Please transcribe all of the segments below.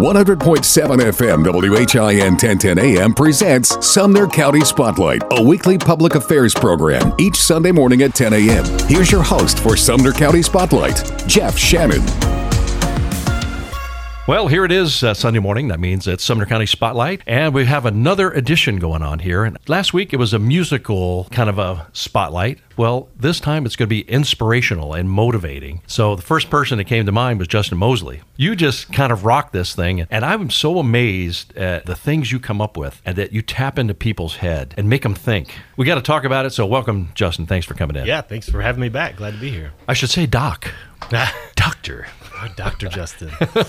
100.7 FM WHIN 1010 AM presents Sumner County Spotlight, a weekly public affairs program each Sunday morning at 10 a.m. Here's your host for Sumner County Spotlight, Jeff Shannon. Well, here it is uh, Sunday morning. That means it's Sumner County Spotlight. And we have another edition going on here. And last week it was a musical kind of a spotlight. Well, this time it's going to be inspirational and motivating. So the first person that came to mind was Justin Moseley. You just kind of rock this thing. And I'm so amazed at the things you come up with and that you tap into people's head and make them think. We got to talk about it. So welcome, Justin. Thanks for coming in. Yeah, thanks for having me back. Glad to be here. I should say Doc. Doctor. Dr. Justin.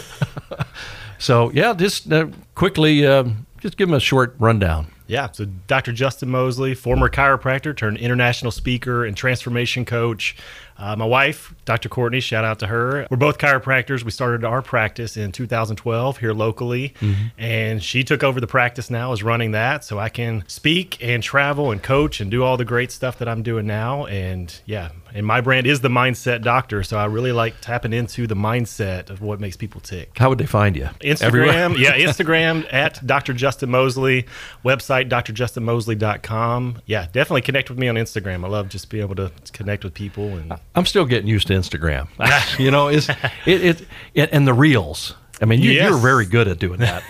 So yeah, just uh, quickly, uh, just give him a short rundown. Yeah, so Dr. Justin Moseley, former chiropractor turned international speaker and transformation coach. Uh, my wife, Dr. Courtney, shout out to her. We're both chiropractors. We started our practice in 2012 here locally, mm-hmm. and she took over the practice now, is running that. So I can speak and travel and coach and do all the great stuff that I'm doing now. And yeah, and my brand is the Mindset Doctor. So I really like tapping into the mindset of what makes people tick. How would they find you? Instagram. yeah, Instagram at Dr. Justin Moseley, website drjustinmoseley.com. Yeah, definitely connect with me on Instagram. I love just being able to connect with people and I'm still getting used to Instagram. you know, it's it, it, it and the reels. I mean, you, are very good at doing that.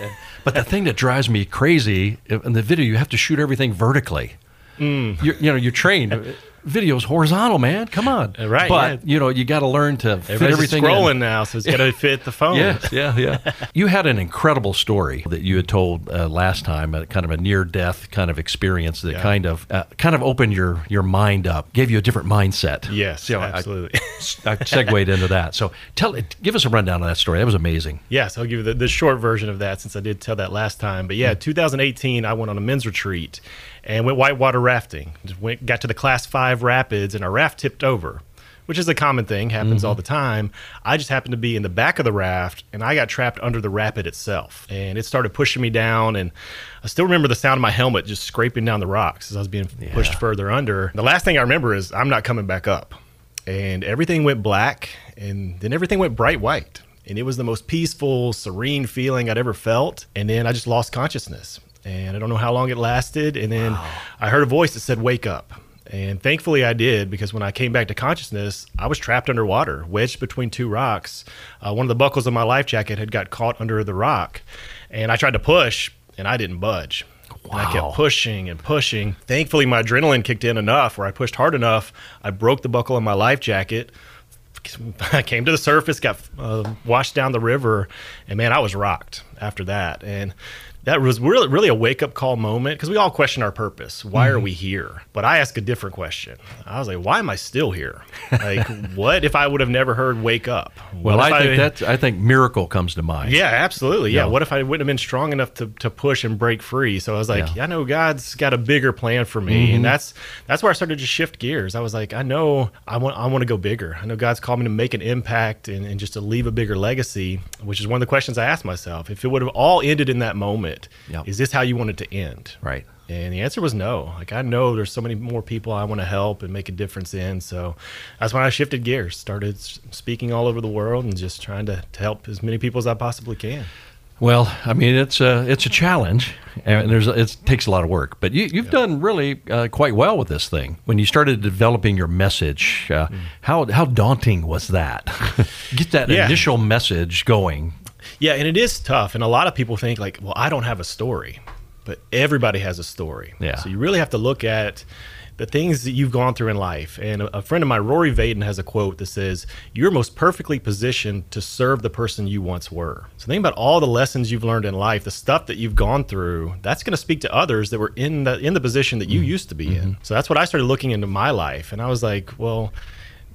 but the thing that drives me crazy in the video, you have to shoot everything vertically. Mm. you know, you're trained video's horizontal, man. Come on, uh, right? But yeah. you know, you got to learn to fit everything. Scrolling in. now, so it's got to fit the phone. Yeah, yeah, yeah. you had an incredible story that you had told uh, last time, a kind of a near-death kind of experience that yeah. kind of uh, kind of opened your your mind up, gave you a different mindset. Yes, so absolutely. I, I segued into that. So tell, give us a rundown of that story. That was amazing. Yes, I'll give you the, the short version of that since I did tell that last time. But yeah, mm 2018, I went on a men's retreat and went whitewater rafting. Went, got to the class five rapids, and our raft tipped over, which is a common thing, happens mm-hmm. all the time. I just happened to be in the back of the raft, and I got trapped under the rapid itself, and it started pushing me down. And I still remember the sound of my helmet just scraping down the rocks as I was being yeah. pushed further under. The last thing I remember is I'm not coming back up, and everything went black, and then everything went bright white. And it was the most peaceful, serene feeling I'd ever felt. And then I just lost consciousness and I don't know how long it lasted. And then wow. I heard a voice that said, "Wake up." And thankfully, I did because when I came back to consciousness, I was trapped underwater, wedged between two rocks. Uh, one of the buckles of my life jacket had got caught under the rock, and I tried to push, and I didn't budge. Wow. And I kept pushing and pushing. Thankfully, my adrenaline kicked in enough where I pushed hard enough. I broke the buckle of my life jacket. I came to the surface, got uh, washed down the river, and man, I was rocked after that. And that was really really a wake up call moment because we all question our purpose. Why mm-hmm. are we here? But I asked a different question. I was like, why am I still here? Like, what if I would have never heard wake up? What well, I think that I think miracle comes to mind. Yeah, absolutely. Yeah. What if I wouldn't have been strong enough to, to push and break free? So I was like, yeah. I know God's got a bigger plan for me, mm-hmm. and that's that's where I started to shift gears. I was like, I know I want I want to go bigger. I know God's called me to make an impact and, and just to leave a bigger legacy, which is one of the questions I asked myself. If it would have all ended in that moment it. Yep. Is this how you want it to end? Right. And the answer was no. Like I know there's so many more people I want to help and make a difference in. So that's when I shifted gears, started speaking all over the world and just trying to, to help as many people as I possibly can. Well, I mean, it's a it's a challenge, and there's it takes a lot of work. But you, have yeah. done really uh, quite well with this thing. When you started developing your message, uh, mm. how how daunting was that? Get that yeah. initial message going. Yeah, and it is tough. And a lot of people think like, well, I don't have a story, but everybody has a story. Yeah. So you really have to look at the things that you've gone through in life. And a, friend of mine, Rory Vaden, has a quote that says, You're most perfectly positioned to serve the person you once were. So think about all the lessons you've learned in life, the stuff that you've gone through, that's going to speak to others that were in the in the position that you mm-hmm. used to be mm-hmm. in. So that's what I started looking into my life. And I was like, well,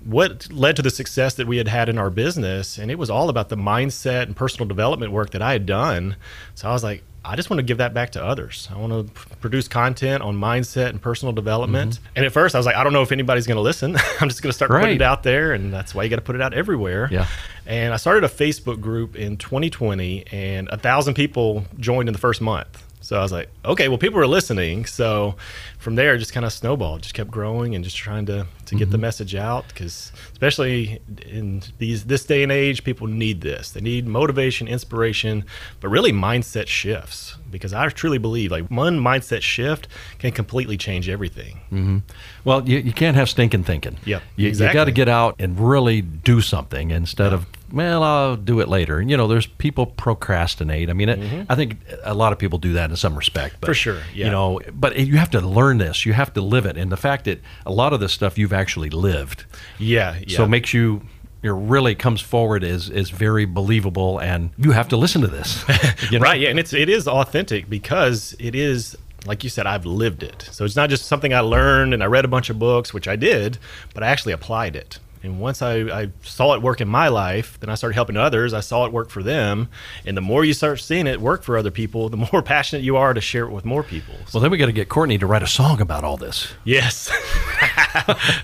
what led to the success that we had had in our business and it was all about the mindset and personal development work that i had done so i was like I just want to give that back to others. I want to produce content on mindset and personal development. Mm-hmm. And at first, I was like, I don't know if anybody's going to listen. I'm just going to start putting it out there, and that's why you got to put it out everywhere. Yeah. And I started a Facebook group in 2020, and a thousand people joined in the first month. So I was like, okay, well, people are listening. So from there, it just kind of snowballed, just kept growing, and just trying to to get Mm-hmm. the message out. Because especially in these this day and age, people need this. They need motivation, inspiration, but really mindset shifts. Because I truly believe like one mindset shift can completely change everything. Well, you, you can't have stinking thinking. Yep, You, exactly. got to get out and really do something instead of, well, I'll do it later. And, you know, there's people procrastinate. I mean, it, I think a lot of people do that in some respect. But, Mm-hmm. For sure, yeah. You know, but you have to learn this. You have to live it. And the fact that a lot of this stuff you've actually lived. Yeah, yeah. So it makes you. It really comes forward as, as very believable, and you have to listen to this. you know? Right, yeah, and it's it is authentic because it is like you said, I've lived it. So it's not just something I learned and I read a bunch of books, which I did, but I actually applied it. And once I, I saw it work in my life, then I started helping others. I saw it work for them. And the more you start seeing it work for other people, the more passionate you are to share it with more people. So, Well, then we got to get Courtney to write a song about all this. yes,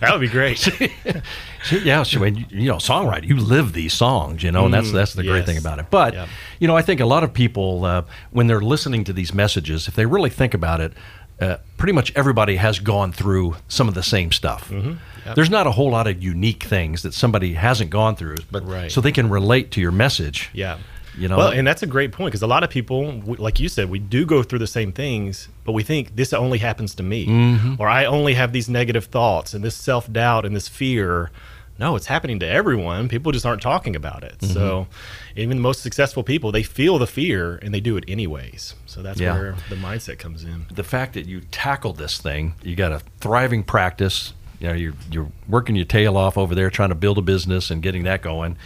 that would be great. See, yeah, so when you, know, songwriter, you live these songs, you know, and that's that's the great thing about it. But Yeah. you know, I think a lot of people, uh, when they're listening to these messages, if they really think about it, uh, pretty much everybody has gone through some of the same stuff. Mm-hmm. Yep. There's not a whole lot of unique things that somebody hasn't gone through, but Right. so they can relate to your message. Yeah. You know, well, and that's a great point because a lot of people, like you said, we do go through the same things, but we think this only happens to me, Mm-hmm. or I only have these negative thoughts and this self doubt and this fear. No, it's happening to everyone. People just aren't talking about it. Mm-hmm. So, even the most successful people, they feel the fear and they do it anyways. So that's Yeah. where the mindset comes in. the fact that you tackled this thing, you got a thriving practice. You know, you're you're working your tail off over there trying to build a business and getting that going,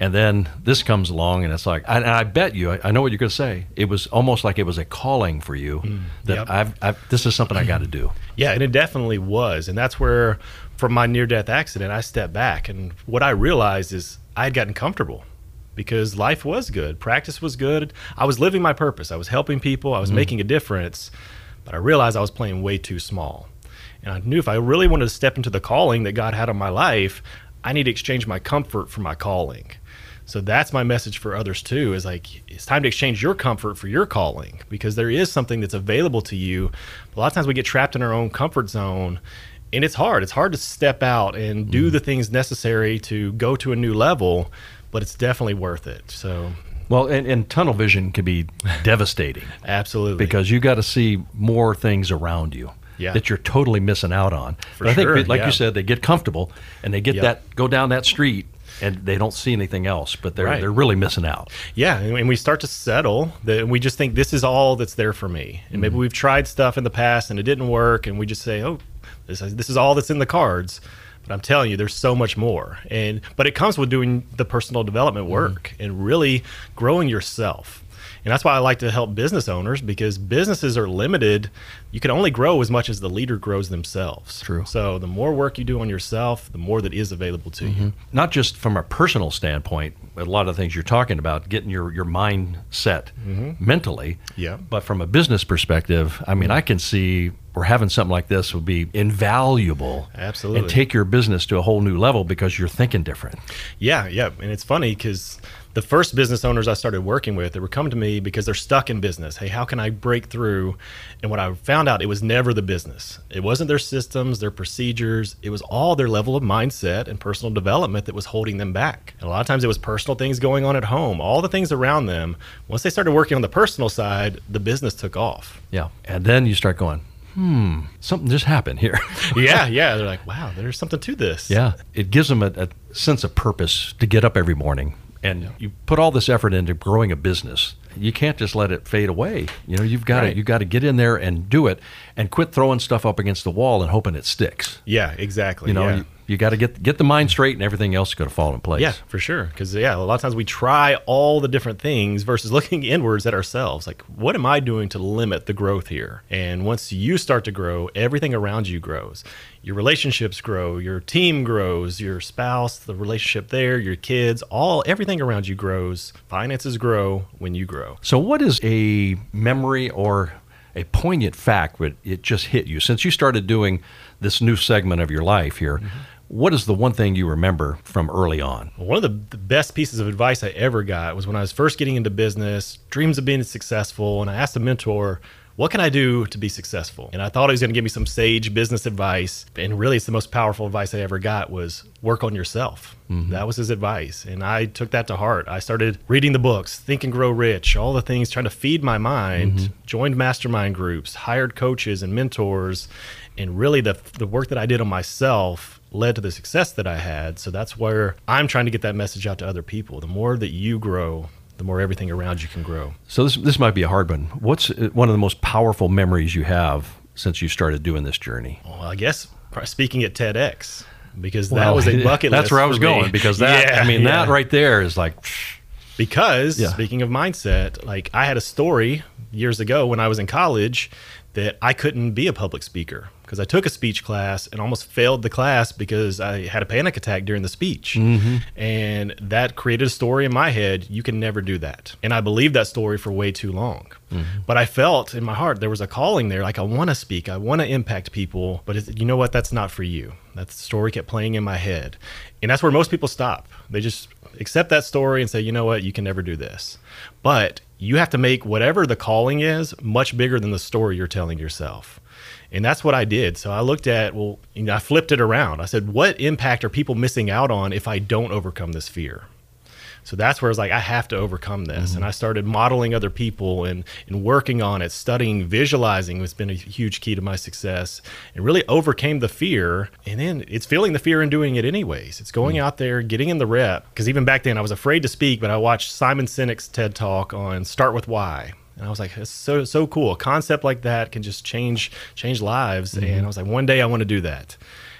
and then this comes along and it's like, and I bet you, I, know what you're going to say. It was almost like it was a calling for you hmm. that yep. I've, I've this is something I got to do. Yeah, and it definitely was. And that's where, from my near death accident, I stepped back. And what I realized is I had gotten comfortable because life was good, practice was good. I was living my purpose, I was helping people, I was hmm. making a difference. But I realized I was playing way too small. And I knew if I really wanted to step into the calling that God had on my life, I need to exchange my comfort for my calling. So that's my message for others too is like it's time to exchange your comfort for your calling because there is something that's available to you. A lot of times we get trapped in our own comfort zone and it's hard. It's hard to step out and do mm-hmm. the things necessary to go to a new level, but it's definitely worth it. So Well, and, and tunnel vision can be devastating absolutely. because you got to see more things around you. Yeah. That you're totally missing out on. For but I think, sure, like yeah. you said, they get comfortable and they get Yep. that go down that street and they don't see anything else, but they're Right. they're really missing out. Yeah, and we start to settle that we just think this is all that's there for me. And maybe mm-hmm. we've tried stuff in the past and it didn't work and we just say, "Oh, this is, this is all that's in the cards." But I'm telling you there's so much more. And but it comes with doing the personal development work mm-hmm. and really growing yourself. And that's why I like to help business owners because businesses are limited. You can only grow as much as the leader grows themselves. True. So the more work you do on yourself, the more that is available to you. not just from a personal standpoint, a lot of things you're talking about, getting your, your mind set mentally. Mm-hmm. Yeah. Mm-hmm. But from a business perspective, I mean, I can see where having something like this would be invaluable. Absolutely. And take your business to a whole new level because you're thinking different. Yeah, yeah. And it's funny because the first business owners I started working with, they were coming to me because they're stuck in business. Hey, how can I break through? And what I found out, it was never the business. It wasn't their systems, their procedures. It was all their level of mindset and personal development that was holding them back. And a lot of times it was personal things going on at home, all the things around them. Once they started working on the personal side, the business took off. Yeah. And then you start going, hmm, something just happened here. yeah, yeah. They're like, wow, there's something to this. Yeah, it gives them a, a sense of purpose to get up every morning. And you put all this effort into growing a business. You can't just let it fade away. You know, you've got Right. to you've got to get in there and do it, and quit throwing stuff up against the wall and hoping it sticks. Yeah, exactly. You know, yeah. You, got to get get the mind straight, and everything else is going to fall in place. Yeah, for sure. Because yeah, a lot of times we try all the different things versus looking inwards at ourselves. Like, what am I doing to limit the growth here? And once you start to grow, everything around you grows. Your relationships grow, your team grows, your spouse, the relationship there, your kids, all everything around you grows. Finances grow when you grow. So, what is a memory or a poignant fact that it just hit you since you started doing this new segment of your life here? Mm-hmm what is the one thing you remember from early on? One of the, the, best pieces of advice I ever got was when I was first getting into business, dreams of being successful, and I asked a mentor, what can I do to be successful? And I thought he was going to give me some sage business advice. And really, it's the most powerful advice I ever got was work on yourself. Mm-hmm. That was his advice. And I took that to heart. I started reading the books, Think and Grow Rich, all the things, trying to feed my mind, mm-hmm. joined mastermind groups, hired coaches and mentors. And really, the, the work that I did on myself led to the success that I had. So that's where I'm trying to get that message out to other people. The more that you grow, the more everything around you can grow. So this this might be a hard one. What's uh, one of the most powerful memories you have since you started doing this journey? Well, I guess speaking at TEDx because that well, was a bucket list. That's where I was going because that yeah, I mean yeah. that right there is like because yeah. speaking of mindset, like I had a story years ago when I was in college that I couldn't be a public speaker because I took a speech class and almost failed the class because I had a panic attack during the speech. Mm-hmm. And that created a story in my head. You can never do that. And I believed that story for way too long. Mm-hmm. But I felt in my heart there was a calling there. Like, I want to speak, I want to impact people. But you know what? That's not for you. That story kept playing in my head. And that's where most people stop. They just accept that story and say, you know what? You can never do this. But you have to make whatever the calling is much bigger than the story you're telling yourself. And that's what I did. So I looked at, well, you know, I flipped it around. I said, what impact are people missing out on if I don't overcome this fear? So that's where I was like, I have to overcome this. Mm-hmm. And I started modeling other people and, and working on it, studying, visualizing has been a huge key to my success and really overcame the fear. And then it's feeling the fear and doing it anyways. It's going mm-hmm. out there, getting in the rep. Because even back then I was afraid to speak, but I watched Simon Sinek's TED talk on Start With Why. And I was like, it's so so cool. A concept like that can just change change lives. Mm-hmm. And I was like, one day I want to do that.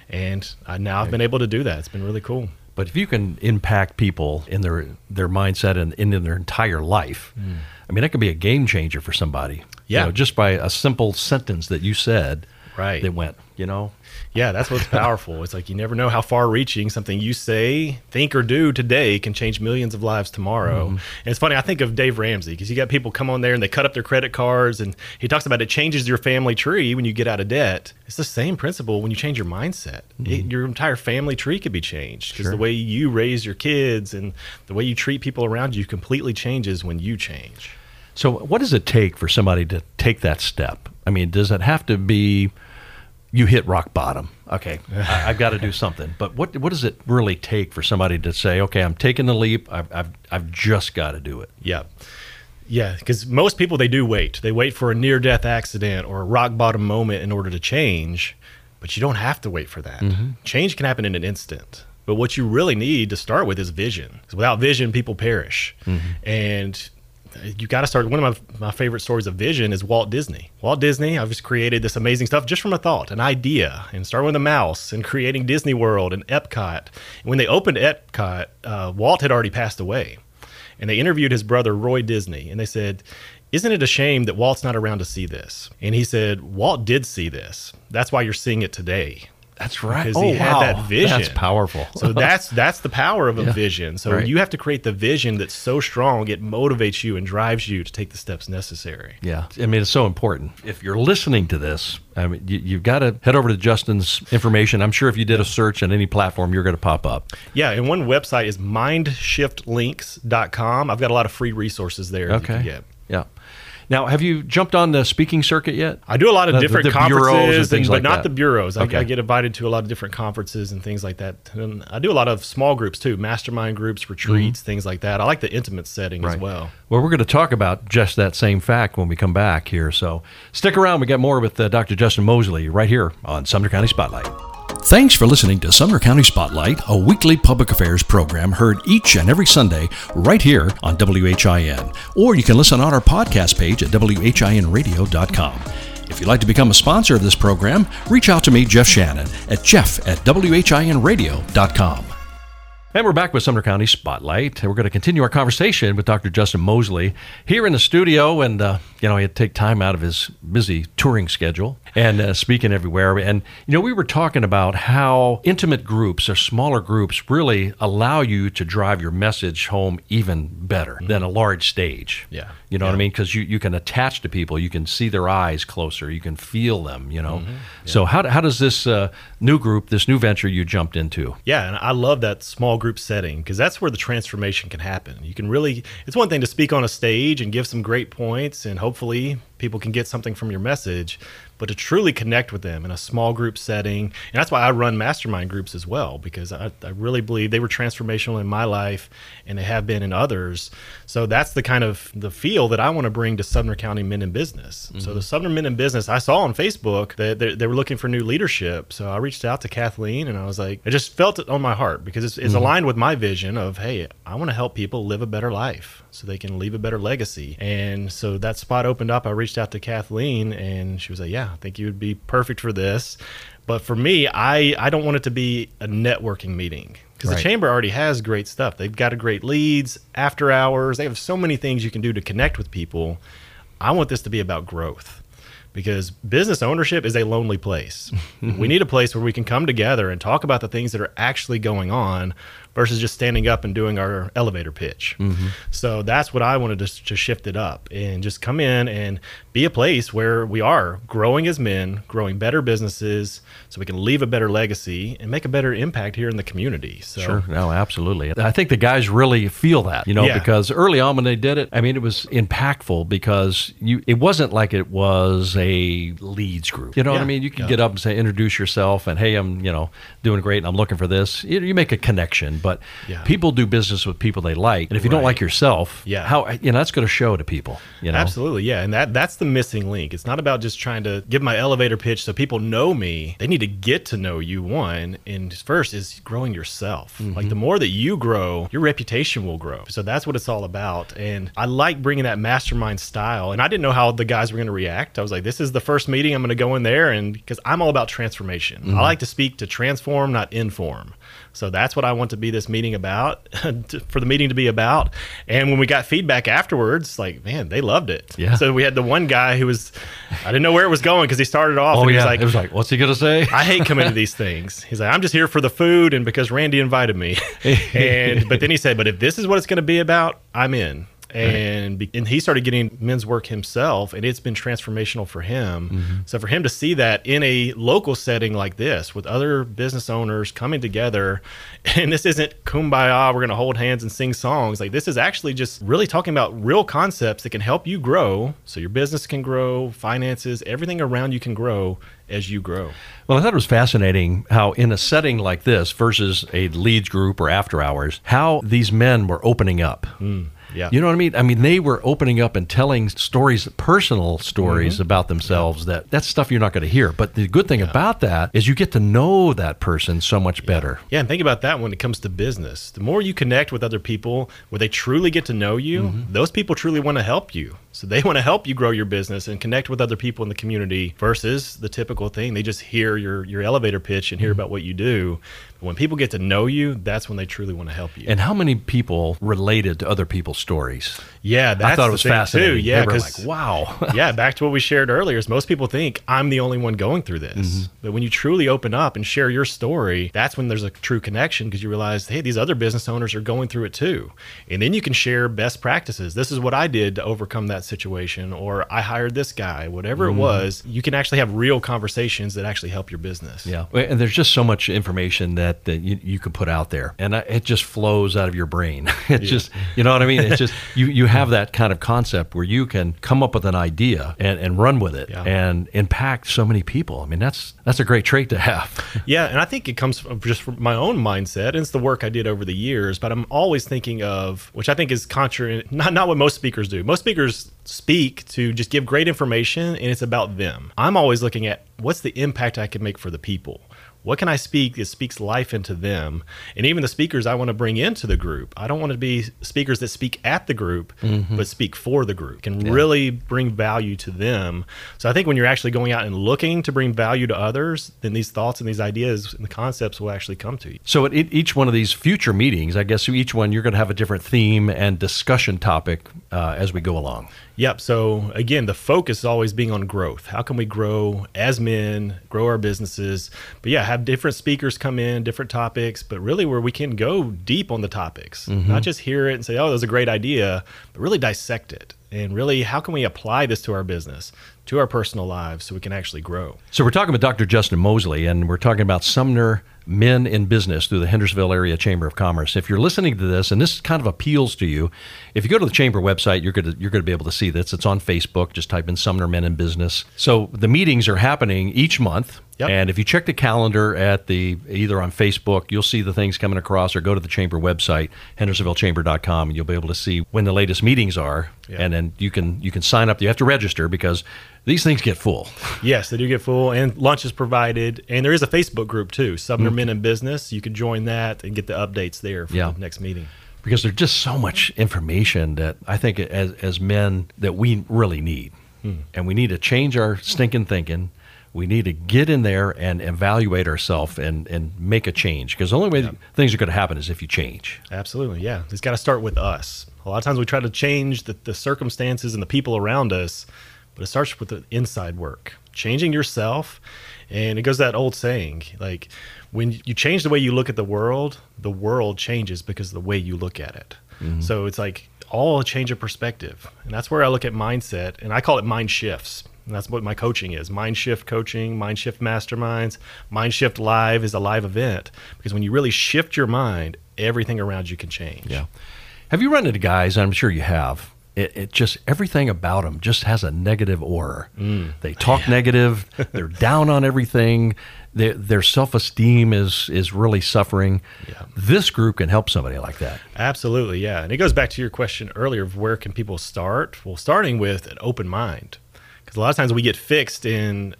And I, now I've been able to do that. It's been really cool. But if you can impact people in their their mindset and, in their entire life, mm. I mean, that could be a game changer for somebody. Yeah, you know, just by a simple sentence that you said, right? That went, you know, yeah, that's what's powerful. It's like you never know how far reaching something you say, think, or do today can change millions of lives tomorrow. Mm-hmm. And it's funny, I think of Dave Ramsey because you got people come on there and they cut up their credit cards, and he talks about it changes your family tree when you get out of debt. It's the same principle when you change your mindset. Mm-hmm. It, your entire family tree could be changed because sure. the way you raise your kids and the way you treat people around you completely changes when you change. So, what does it take for somebody to take that step? I mean, does it have to be you hit rock bottom. Okay, I, have got to do something. But what what does it really take for somebody to say, okay, I'm taking the leap. I've I've, I've just got to do it. Yeah. Yeah, because most people they do wait. They wait for a near death accident or a rock bottom moment in order to change, but you don't have to wait for that. Mm-hmm. Change can happen in an instant. But what you really need to start with is vision. Because without vision, people perish. Mm-hmm. And you got to start. One of my, my favorite stories of vision is Walt Disney. Walt Disney, I've just created this amazing stuff just from a thought, an idea, and starting with a mouse and creating Disney World and Epcot. And when they opened Epcot, uh, Walt had already passed away. And they interviewed his brother, Roy Disney, and they said, Isn't it a shame that Walt's not around to see this? And he said, Walt did see this. That's why you're seeing it today. That's right. Because oh, he had wow. that vision. That's powerful. so that's that's the power of a yeah. vision. So right. you have to create the vision that's so strong it motivates you and drives you to take the steps necessary. Yeah, I mean it's so important. If you're listening to this, I mean you, have got to head over to Justin's information. I'm sure if you did a search on any platform, you're going to pop up. Yeah, and one website is mindshiftlinks.com. I've got a lot of free resources there. Okay. Yeah. Now, have you jumped on the speaking circuit yet? I do a lot of the, different the, the conferences, and, but like not that. the bureaus. Okay. I, I, get invited to a lot of different conferences and things like that. And I do a lot of small groups too, mastermind groups, retreats, mm-hmm. things like that. I like the intimate setting right. as well. Well, we're going to talk about just that same fact when we come back here. So stick around. We got more with uh, Dr. Justin Moseley right here on Sumner County Spotlight. Thanks for listening to Sumner County Spotlight, a weekly public affairs program heard each and every Sunday right here on WHIN. Or you can listen on our podcast page at WHINradio.com. If you'd like to become a sponsor of this program, reach out to me, Jeff Shannon, at jeff at whinradio.com. And we're back with Sumner County Spotlight. We're going to continue our conversation with Dr. Justin Moseley here in the studio. And, uh, you know, he had to take time out of his busy touring schedule and uh, speaking everywhere. And, you know, we were talking about how intimate groups or smaller groups really allow you to drive your message home even better mm-hmm. than a large stage. Yeah. You know yeah. what I mean? Because you, you can attach to people, you can see their eyes closer, you can feel them, you know? Mm-hmm. Yeah. So, how, how does this uh, new group, this new venture you jumped into? Yeah. And I love that small group setting because that's where the transformation can happen. You can really, it's one thing to speak on a stage and give some great points, and hopefully people can get something from your message but to truly connect with them in a small group setting. And that's why I run mastermind groups as well, because I, I, really believe they were transformational in my life and they have been in others. So that's the kind of the feel that I want to bring to Sumner County Men in Business. Mm-hmm. So the Sumner Men in Business, I saw on Facebook that they, they, were looking for new leadership. So I reached out to Kathleen and I was like, I just felt it on my heart because it's, it's mm-hmm. aligned with my vision of, hey, I want to help people live a better life so they can leave a better legacy. And so that spot opened up. I reached out to Kathleen and she was like, yeah, I think you would be perfect for this. But for me, I, I don't want it to be a networking meeting because right. the chamber already has great stuff. They've got a great leads, after hours. They have so many things you can do to connect with people. I want this to be about growth because business ownership is a lonely place. we need a place where we can come together and talk about the things that are actually going on versus just standing up and doing our elevator pitch. Mm-hmm. So that's what I wanted to, to shift it up and just come in and be a place where we are growing as men, growing better businesses, so we can leave a better legacy and make a better impact here in the community. So, sure, no, absolutely. I think the guys really feel that, you know, yeah. because early on when they did it, I mean, it was impactful because you it wasn't like it was a leads group. You know yeah. what I mean? You can yeah. get up and say, introduce yourself, and hey, I'm you know doing great, and I'm looking for this. You, you make a connection but yeah. people do business with people they like, and if you right. don't like yourself, yeah, how you know that's going to show to people. You know, absolutely, yeah, and that that's the missing link. It's not about just trying to give my elevator pitch so people know me. They need to get to know you. One, and first is growing yourself. Mm-hmm. Like the more that you grow, your reputation will grow. So that's what it's all about. And I like bringing that mastermind style. And I didn't know how the guys were going to react. I was like, this is the first meeting. I'm going to go in there, and because I'm all about transformation, mm-hmm. I like to speak to transform, not inform. So that's what I want to be this meeting about, for the meeting to be about. And when we got feedback afterwards, like, man, they loved it. Yeah. So we had the one guy who was, I didn't know where it was going because he started off. Oh, and yeah. He was like, it was like, what's he going to say? I hate coming to these things. He's like, I'm just here for the food and because Randy invited me. and, but then he said, but if this is what it's going to be about, I'm in and right. and he started getting men's work himself and it's been transformational for him mm-hmm. so for him to see that in a local setting like this with other business owners coming together and this isn't kumbaya we're going to hold hands and sing songs like this is actually just really talking about real concepts that can help you grow so your business can grow finances everything around you can grow as you grow. Well, I thought it was fascinating how, in a setting like this versus a leads group or after hours, how these men were opening up. Mm. Yeah. You know what I mean? I mean, they were opening up and telling stories, personal stories mm-hmm. about themselves that that's stuff you're not going to hear. But the good thing yeah. about that is you get to know that person so much yeah. better. Yeah. And think about that when it comes to business. The more you connect with other people where they truly get to know you, mm-hmm. those people truly want to help you. So they want to help you grow your business and connect with other people in the community versus the typical thing. They just hear your, your elevator pitch and hear mm-hmm. about what you do. When people get to know you, that's when they truly want to help you. And how many people related to other people's stories? Yeah, I thought it was fascinating. Too. Yeah, because like, wow. yeah, back to what we shared earlier is most people think I'm the only one going through this. Mm-hmm. But when you truly open up and share your story, that's when there's a true connection because you realize, hey, these other business owners are going through it too. And then you can share best practices. This is what I did to overcome that situation, or I hired this guy, whatever mm-hmm. it was. You can actually have real conversations that actually help your business. Yeah. And there's just so much information that, that you, you can put out there, and it just flows out of your brain. It yeah. just, you know what I mean? It's just, you, you have that kind of concept where you can come up with an idea and, and run with it yeah. and impact so many people. I mean, that's, that's a great trait to have. yeah. And I think it comes from just from my own mindset. And it's the work I did over the years, but I'm always thinking of, which I think is contrary, not, not what most speakers do. Most speakers speak to just give great information and it's about them. I'm always looking at what's the impact I can make for the people What can I speak that speaks life into them? And even the speakers I want to bring into the group. I don't want to be speakers that speak at the group, Mm-hmm. but speak for the group, can really bring value to them. So I think when you're actually going out and looking to bring value to others, then these thoughts and these ideas and the concepts will actually come to you. So at each one of these future meetings, I guess each one you're going to have a different theme and discussion topic uh, as we go along. Yep. So again, the focus is always being on growth. How can we grow as men, grow our businesses? But yeah, have different speakers come in, different topics, but really where we can go deep on the topics, mm-hmm. not just hear it and say, oh, that was a great idea, but really dissect it. And really, how can we apply this to our business, to our personal lives, so we can actually grow? So we're talking with Dr. Justin Moseley, and we're talking about Sumner Men in Business through the Hendersonville Area Chamber of Commerce. If you're listening to this, and this kind of appeals to you, if you go to the chamber website, you're going to you're going to be able to see this. It's on Facebook. Just type in Sumner Men in Business. So the meetings are happening each month. Yep. And if you check the calendar at the either on Facebook, you'll see the things coming across, or go to the chamber website, hendersonvillechamber.com, and you'll be able to see when the latest meetings are. Yeah. And then you can you can sign up. You have to register because these things get full. Yes, they do get full, and lunch is provided. And there is a Facebook group too, Sumner mm-hmm. Men in Business. You can join that and get the updates there for Yeah. the next meeting. because there's just so much information that I think as as men that we really need, hmm. and we need to change our stinking thinking. We need to get in there and evaluate ourselves and and make a change because the only way things are going to happen is if you change. Absolutely, yeah. It's got to start with us. A lot of times we try to change the, the circumstances and the people around us, but it starts with the inside work, changing yourself. And it goes that old saying, like when you change the way you look at the world, the world changes because of the way you look at it. Mm-hmm. So it's like all a change of perspective, and that's where I look at mindset, and I call it mind shifts. And that's what my coaching is mind shift coaching, mind shift masterminds. Mind shift live is a live event because when you really shift your mind, everything around you can change. Yeah. Have you run into guys? I'm sure you have. It, it just everything about them just has a negative aura. Mm. They talk negative. They're down on everything. Their, their self esteem is is really suffering. Yeah. This group can help somebody like that. Absolutely, yeah. And it goes back to your question earlier of where can people start? Well, starting with an open mind. Because a lot of times we get fixed in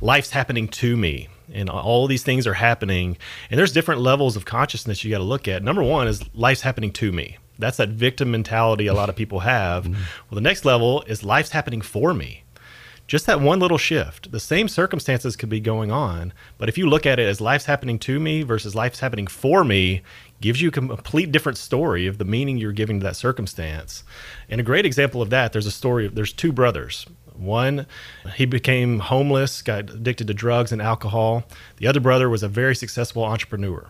life's happening to me and all these things are happening. And there's different levels of consciousness you got to look at. Number one is life's happening to me. That's that victim mentality a lot of people have. Mm-hmm. Well, the next level is life's happening for me. Just that one little shift. The same circumstances could be going on but if you look at it as life's happening to me versus life's happening for me gives you a complete different story of the meaning you're giving to that circumstance. And a great example of that there's a story of there's two brothers. One he became homeless got addicted to drugs and alcohol. The other brother was a very successful entrepreneur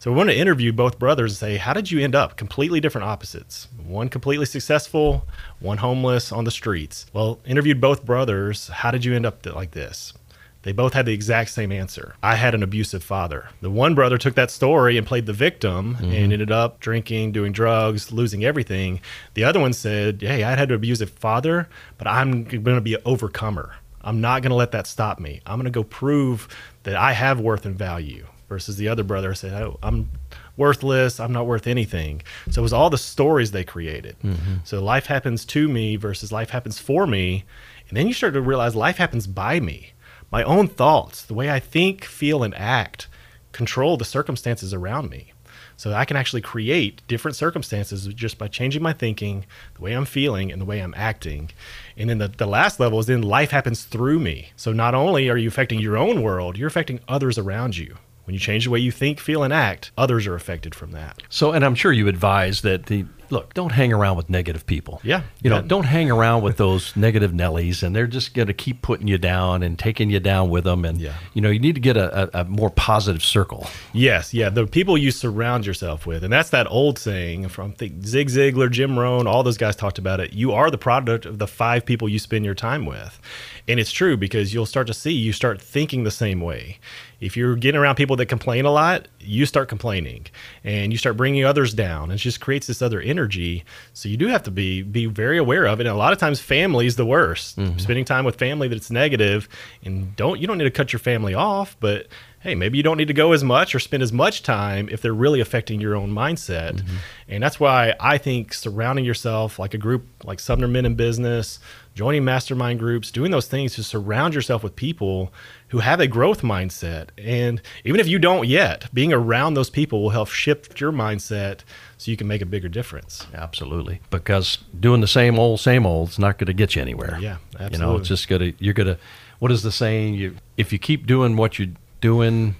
so we want to interview both brothers and say, how did you end up? Completely different opposites. One completely successful, one homeless on the streets. Well, interviewed both brothers. How did you end up like this? They both had the exact same answer. I had an abusive father. The one brother took that story and played the victim and mm-hmm. ended up drinking, doing drugs, losing everything. The other one said, Hey, I had an abusive father, but I'm going to be an overcomer. I'm not going to let that stop me. I'm going to go prove that I have worth and value versus the other brother said, oh, I'm worthless. I'm not worth anything. So it was all the stories they created. Mm-hmm. So life happens to me versus life happens for me. And then you start to realize life happens by me. My own thoughts, the way I think, feel, and act control the circumstances around me. So I can actually create different circumstances just by changing my thinking, the way I'm feeling, and the way I'm acting. And then the, the last level is then life happens through me. So not only are you affecting your own world, you're affecting others around you. When you change the way you think, feel, and act, others are affected from that. So, and I'm sure you advise that the look, don't hang around with negative people. Yeah, You know, don't hang around with those negative Nellies, and they're just going to keep putting you down and taking you down with them. And Yeah. you know, you need to get a, a, a more positive circle. Yes, yeah, the people you surround yourself with, and that's that old saying from think Zig Ziglar, Jim Rohn, all those guys talked about it. You are the product of the five people you spend your time with, and it's true because you'll start to see you start thinking the same way. If you're getting around people that complain a lot, you start complaining, and you start bringing others down, and it just creates this other energy. So you do have to be be very aware of it. And a lot of times, family is the worst. Mm-hmm. Spending time with family that's negative, and don't you don't need to cut your family off, but hey, maybe you don't need to go as much or spend as much time if they're really affecting your own mindset. Mm-hmm. And that's why I think surrounding yourself like a group like Sumner Men in Business, joining mastermind groups, doing those things to surround yourself with people who have a growth mindset. And even if you don't yet, being around those people will help shift your mindset so you can make a bigger difference. Absolutely. Because doing the same old, same old is not going to get you anywhere. Yeah, absolutely. You know, it's just going to, you're going to, what is the saying? You, if you keep doing what you're doing,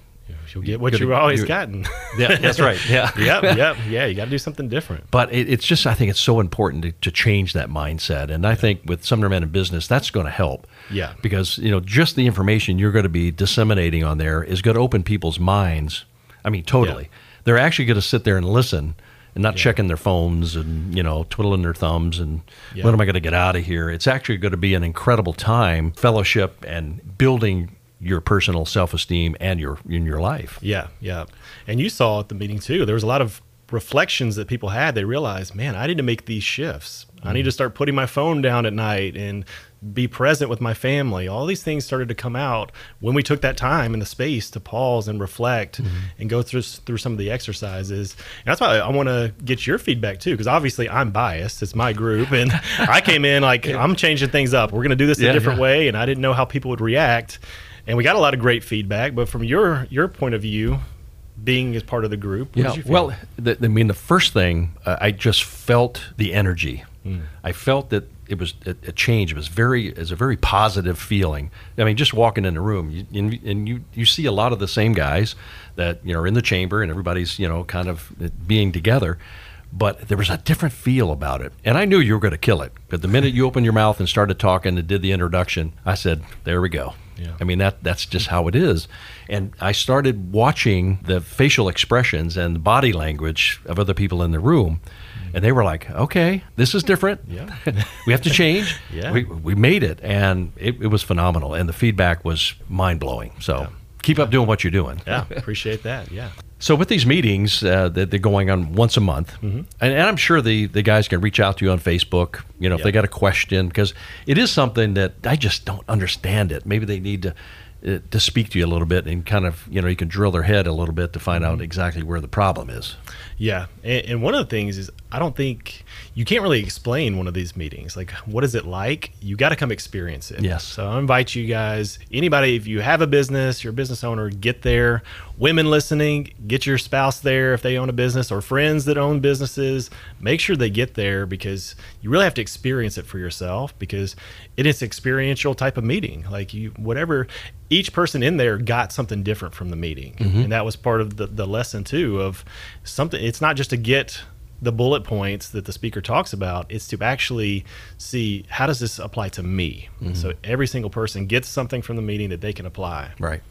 you'll get what you've always gotten. yeah, that's right. Yeah. yep. Yep. Yeah. You got to do something different. But it, it's just, I think it's so important to, to change that mindset. And I think with Sumner Men in Business, that's going to help. Yeah. Because, you know, just the information you're going to be disseminating on there is going to open people's minds. I mean, totally. Yeah. They're actually going to sit there and listen and not yeah. checking their phones and you know twiddling their thumbs and yeah. when am I going to get out of here? It's actually going to be an incredible time, fellowship, and building your personal self-esteem and your in your life. Yeah, yeah. And you saw at the meeting too. There was a lot of reflections that people had. They realized, man, I need to make these shifts. Mm-hmm. I need to start putting my phone down at night and be present with my family. All these things started to come out when we took that time and the space to pause and reflect mm-hmm. and go through through some of the exercises. And that's why I want to get your feedback too, because obviously I'm biased. It's my group, and I came in like I'm changing things up. We're going to do this yeah, a different yeah. way, and I didn't know how people would react and we got a lot of great feedback. But from your your point of view, being as part of the group, yeah. Well, the, I mean, the first thing uh, I just felt the energy. Mm. I felt that it was a, a, change. It was very, it a very positive feeling. I mean, just walking in the room, you, and, and, you you see a lot of the same guys that you know are in the chamber, and everybody's you know kind of being together. But there was a different feel about it, and I knew you were going to kill it. But the minute you opened your mouth and started talking and did the introduction, I said, "There we go." Yeah. I mean that that's just how it is. And I started watching the facial expressions and the body language of other people in the room. And they were like, okay, this is different. Yeah. we have to change. yeah. We, we made it. And it, it was phenomenal. And the feedback was mind blowing. So yeah. Keep up doing what you're doing. Yeah. Appreciate that. Yeah. So with these meetings uh, that they're going on once a month, mm-hmm. and, and, I'm sure the, the guys can reach out to you on Facebook, you know, if they got a question, because it is something that I just don't understand it. Maybe they need to uh, to speak to you a little bit and kind of you know you can drill their head a little bit to find mm-hmm. out exactly where the problem is. Yeah, and, and, one of the things is I don't think you can't really explain one of these meetings. Like, what is it like? You got to come experience it. Yes. So I invite you guys, anybody, if you have a business, you're a business owner, get there. Women listening, get your spouse there if they own a business or friends that own businesses. Make sure they get there because you really have to experience it for yourself because it is experiential type of meeting. Like you, whatever, each person in there got something different from the meeting, mm-hmm. and that was part of the the lesson too of something. It's not just to get the bullet points that the speaker talks about is to actually see how does this apply to me mm-hmm. so every single person gets something from the meeting that they can apply right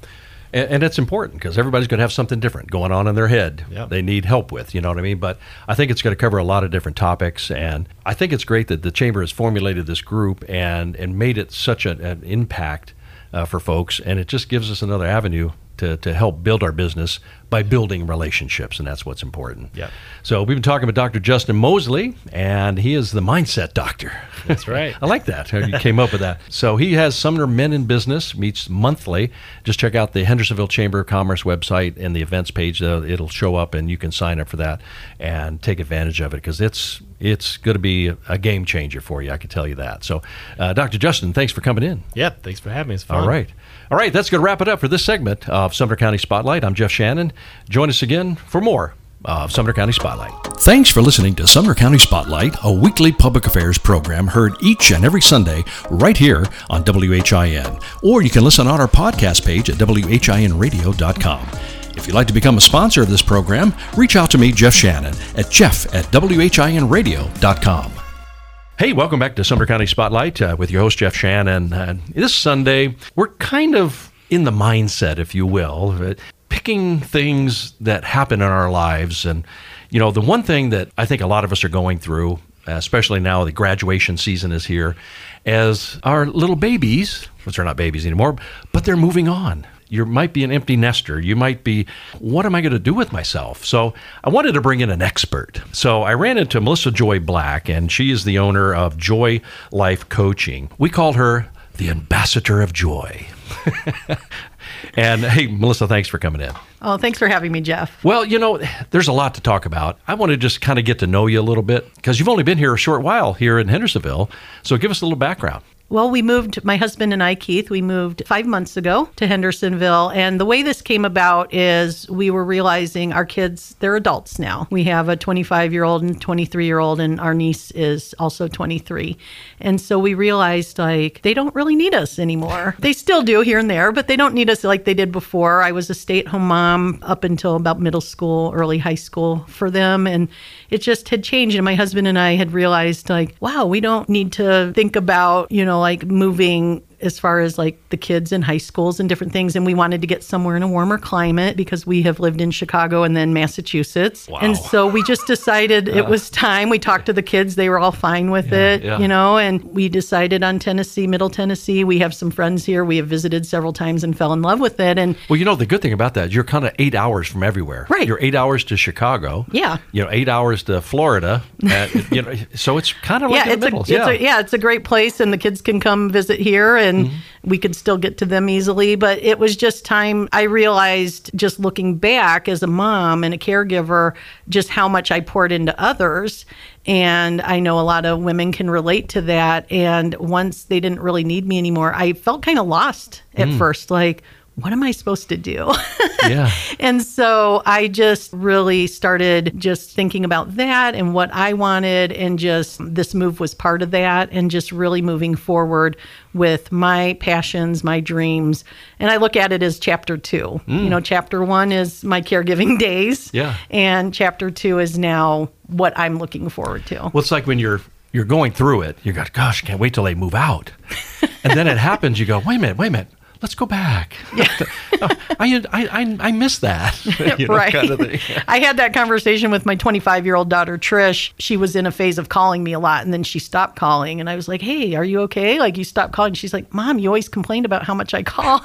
and, and it's important because everybody's going to have something different going on in their head yep. they need help with you know what i mean but i think it's going to cover a lot of different topics and i think it's great that the chamber has formulated this group and and made it such a, an impact uh, for folks and it just gives us another avenue to, to help build our business by building relationships, and that's what's important. Yeah. So we've been talking with Dr. Justin Moseley, and he is the mindset doctor. That's right. I like that. You came up with that. So he has Sumner Men in Business meets monthly. Just check out the Hendersonville Chamber of Commerce website and the events page. Uh, it'll show up, and you can sign up for that and take advantage of it because it's it's going to be a game changer for you. I can tell you that. So, uh, Dr. Justin, thanks for coming in. Yeah, thanks for having me. It's fun. All right. All right, that's going to wrap it up for this segment of Sumner County Spotlight. I'm Jeff Shannon. Join us again for more of Sumner County Spotlight. Thanks for listening to Sumner County Spotlight, a weekly public affairs program heard each and every Sunday right here on WHIN. Or you can listen on our podcast page at WHINradio.com. If you'd like to become a sponsor of this program, reach out to me, Jeff Shannon, at jeff at WHINradio.com. Hey, welcome back to Sumner County Spotlight uh, with your host, Jeff Shannon. Uh, this Sunday, we're kind of in the mindset, if you will, picking things that happen in our lives. And, you know, the one thing that I think a lot of us are going through, especially now the graduation season is here, as our little babies, which are not babies anymore, but they're moving on you might be an empty nester. You might be, what am I going to do with myself? So I wanted to bring in an expert. So I ran into Melissa Joy Black, and she is the owner of Joy Life Coaching. We call her the ambassador of joy. And hey, Melissa, thanks for coming in. Oh, thanks for having me, Jeff. Well, you know, there's a lot to talk about. I want to just kind of get to know you a little bit because you've only been here a short while here in Hendersonville. So give us a little background. Well, we moved, my husband and I, Keith, we moved five months ago to Hendersonville. And the way this came about is we were realizing our kids, they're adults now. We have a 25 year old and 23 year old, and our niece is also 23. And so we realized like they don't really need us anymore. they still do here and there, but they don't need us like they did before. I was a stay at home mom up until about middle school, early high school for them. And it just had changed. And my husband and I had realized like, wow, we don't need to think about, you know, like moving as far as like the kids in high schools and different things. And we wanted to get somewhere in a warmer climate because we have lived in Chicago and then Massachusetts. Wow. And so we just decided it was time. We talked to the kids, they were all fine with Yeah, it, yeah. you know, and we decided on Tennessee, Middle Tennessee. We have some friends here. We have visited several times and fell in love with it. And Well, you know, the good thing about that, you're kind of eight hours from everywhere. Right. You're eight hours to Chicago. Yeah. You know, eight hours to Florida. and, you know, so it's kind of like yeah, in the it's a, middle. it's a yeah, it's a great place, and the kids can come visit here, and Mm-hmm. we could still get to them easily. But it was just time. I realized, just looking back as a mom and a caregiver, just how much I poured into others, and I know a lot of women can relate to that. And once they didn't really need me anymore, I felt kind of lost at Mm. first, like. What am I supposed to do? yeah. And so I just really started just thinking about that and what I wanted. And just this move was part of that. And just really moving forward with my passions, my dreams. And I look at it as chapter two. You mm. know, chapter one is my caregiving days. Yeah. And chapter two is now what I'm looking forward to. Well, it's like when you're you're going through it, you go, gosh, can't wait till they move out. and then it happens, you go, wait a minute, wait a minute. Let's go back. I, I, I, I miss that. you know, right. kind of thing. I had that conversation with my 25 year old daughter, Trish. She was in a phase of calling me a lot and then she stopped calling. And I was like, hey, are you okay? Like, you stopped calling. She's like, Mom, you always complained about how much I call.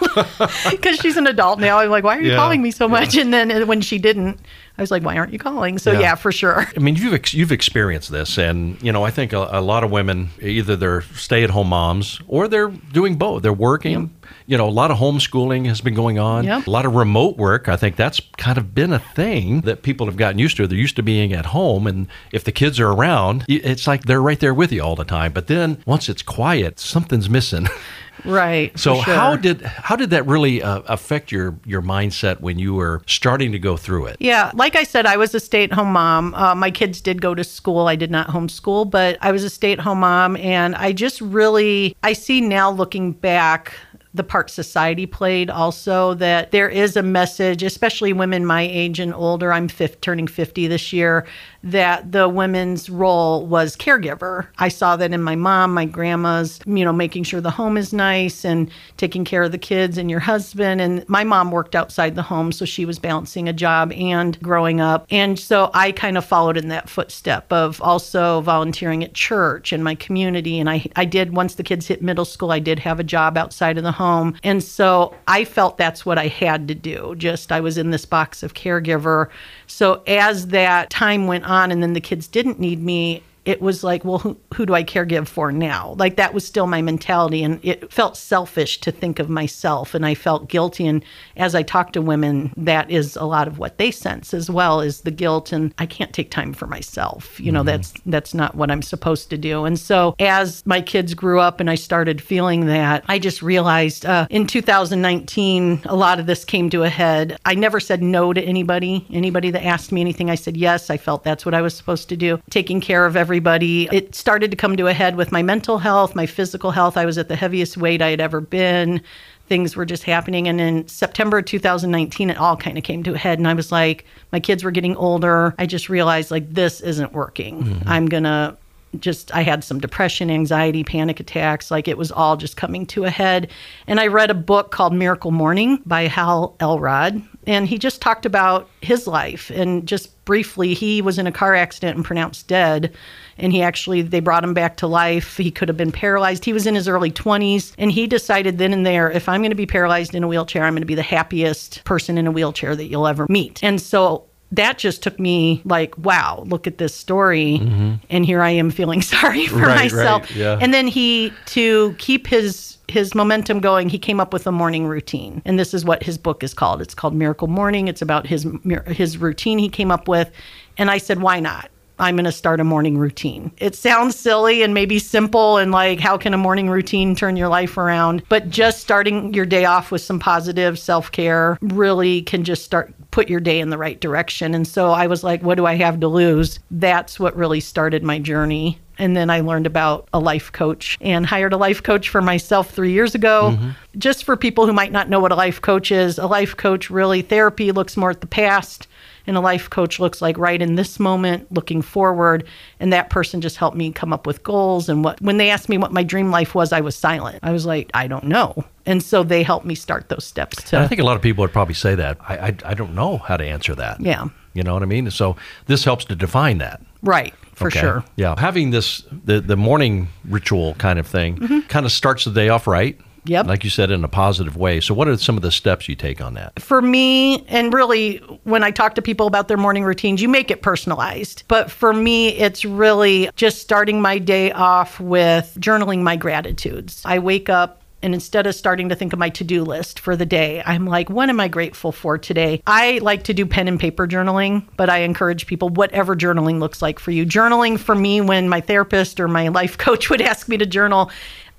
Because she's an adult now. I'm like, why are you Yeah, calling me so much? And then uh, when she didn't, I was like, why aren't you calling? So, Yeah. yeah, for sure. I mean, you've ex- you've experienced this, and you know, I think a, a lot of women either they're stay-at-home moms or they're doing both. They're working. You know, a lot of homeschooling has been going on. Yep. A lot of remote work. I think that's kind of been a thing that people have gotten used to. They're used to being at home, and if the kids are around, it's like they're right there with you all the time. But then once it's quiet, something's missing. Right. So sure. how did how did that really uh, affect your your mindset when you were starting to go through it? Yeah, like I said, I was a stay at home mom. Uh, my kids did go to school. I did not homeschool, but I was a stay at home mom. And I just really, I see now looking back, the part society played also that there is a message, especially women my age and older. I'm fifth, turning 50 this year, that the women's role was caregiver. I saw that in my mom, my grandma's, you know, making sure the home is nice and taking care of the kids and your husband. And my mom worked outside the home, so she was balancing a job and growing up. And so I kind of followed in that footstep of also volunteering at church and my community. And I, I did, once the kids hit middle school, I did have a job outside of the home. And so I felt that's what I had to do. Just I was in this box of caregiver. So as that time went on and then the kids didn't need me, it was like, well, who, who do I caregive for now? Like that was still my mentality. And it felt selfish to think of myself. And I felt guilty. And as I talk to women, that is a lot of what they sense as well is the guilt. And I can't take time for myself. You know, that's, that's not what I'm supposed to do. And so as my kids grew up and I started feeling that, I just realized uh, in 2019, a lot of this came to a head. I never said no to anybody. Anybody that asked me anything, I said yes. I felt that's what I was supposed to do. Taking care of everybody. It started to come to a head with my mental health, my physical health. I was at the heaviest weight I had ever been. Things were just happening. And in September 2019, it all kind of came to a head. And I was like, my kids were getting older. I just realized, like, this isn't working. Mm-hmm. I'm going to just I had some depression, anxiety, panic attacks. Like it was all just coming to a head. And I read a book called Miracle Morning by Hal Elrod. And he just talked about his life. And just briefly, he was in a car accident and pronounced dead. And he actually, they brought him back to life. He could have been paralyzed. He was in his early 20s. And he decided then and there, if I'm going to be paralyzed in a wheelchair, I'm going to be the happiest person in a wheelchair that you'll ever meet. And so that just took me like, wow, look at this story. Mm-hmm. And here I am feeling sorry for Right, myself. right, yeah. And then he, to keep his, his momentum going, he came up with a morning routine. And this is what his book is called. It's called Miracle Morning. It's about his, his routine he came up with. And I said, why not? I'm going to start a morning routine. It sounds silly and maybe simple and like, how can a morning routine turn your life around? But just starting your day off with some positive self care really can just start, put your day in the right direction. And so I was like, what do I have to lose? That's what really started my journey. And then I learned about a life coach and hired a life coach for myself three years ago. Mm-hmm. Just for people who might not know what a life coach is, a life coach really, therapy looks more at the past and a life coach looks like right in this moment looking forward and that person just helped me come up with goals and what when they asked me what my dream life was i was silent i was like i don't know and so they helped me start those steps to I think a lot of people would probably say that. I, I, I don't know how to answer that. Yeah. You know what I mean? So this helps to define that. right for Okay. sure Yeah. Having this, the, the morning ritual kind of thing kind of starts the day off right. Mm-hmm. Yep. Like you said, in a positive way. So, what are some of the steps you take on that? for me, and really when I talk to people about their morning routines, you make it personalized. But for me, it's really just starting my day off with journaling my gratitudes. I wake up. And instead of starting to think of my to do list for the day, I'm like, what am I grateful for today? I like to do pen and paper journaling, but I encourage people, whatever journaling looks like for you. Journaling for me, when my therapist or my life coach would ask me to journal,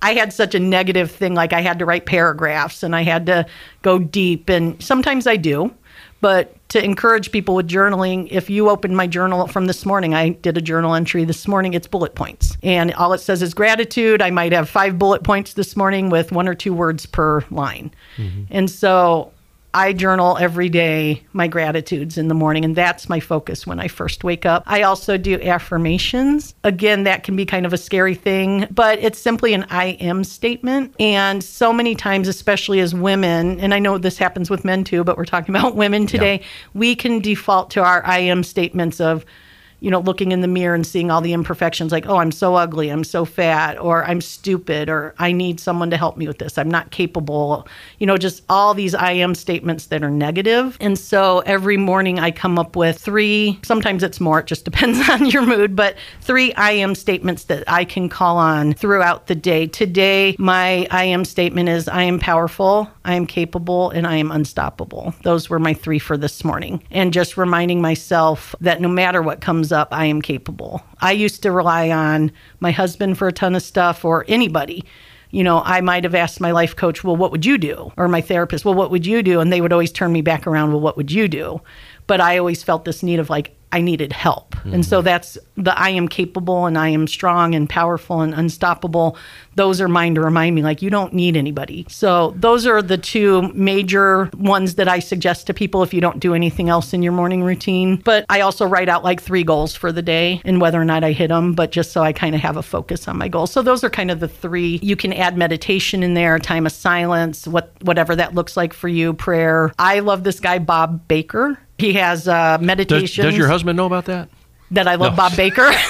I had such a negative thing, like I had to write paragraphs and I had to go deep. And sometimes I do. But to encourage people with journaling, if you open my journal from this morning, I did a journal entry this morning, it's bullet points. And all it says is gratitude. I might have five bullet points this morning with one or two words per line. Mm-hmm. And so I journal every day my gratitudes in the morning, and that's my focus when I first wake up. I also do affirmations. Again, that can be kind of a scary thing, but it's simply an I am statement. And so many times, especially as women, and I know this happens with men too, but we're talking about women today, we can default to our I am statements of, you know, looking in the mirror and seeing all the imperfections like, oh, I'm so ugly, I'm so fat, or I'm stupid, or I need someone to help me with this, I'm not capable, you know, just all these I am statements that are negative. And so every morning I come up with three, sometimes it's more, it just depends on your mood, but three I am statements that I can call on throughout the day. Today, my I am statement is I am powerful, I am capable, and I am unstoppable. Those were my three for this morning. And just reminding myself that no matter what comes up, I am capable. I used to rely on my husband for a ton of stuff or anybody. You know, I might have asked my life coach, well, what would you do? Or my therapist, well, what would you do? And they would always turn me back around, well, what would you do? But I always felt this need of like, I needed help. And mm-hmm. so that's the I am capable and I am strong and powerful and unstoppable. Those are mine to remind me, like, you don't need anybody. So those are the two major ones that I suggest to people if you don't do anything else in your morning routine. But I also write out like three goals for the day and whether or not I hit them, but just so I kind of have a focus on my goals. So those are kind of the three. You can add meditation in there, time of silence, what whatever that looks like for you, prayer. I love this guy, Bob Baker. He has uh, Does, meditation does your husband know about that? that I love No. Bob Baker.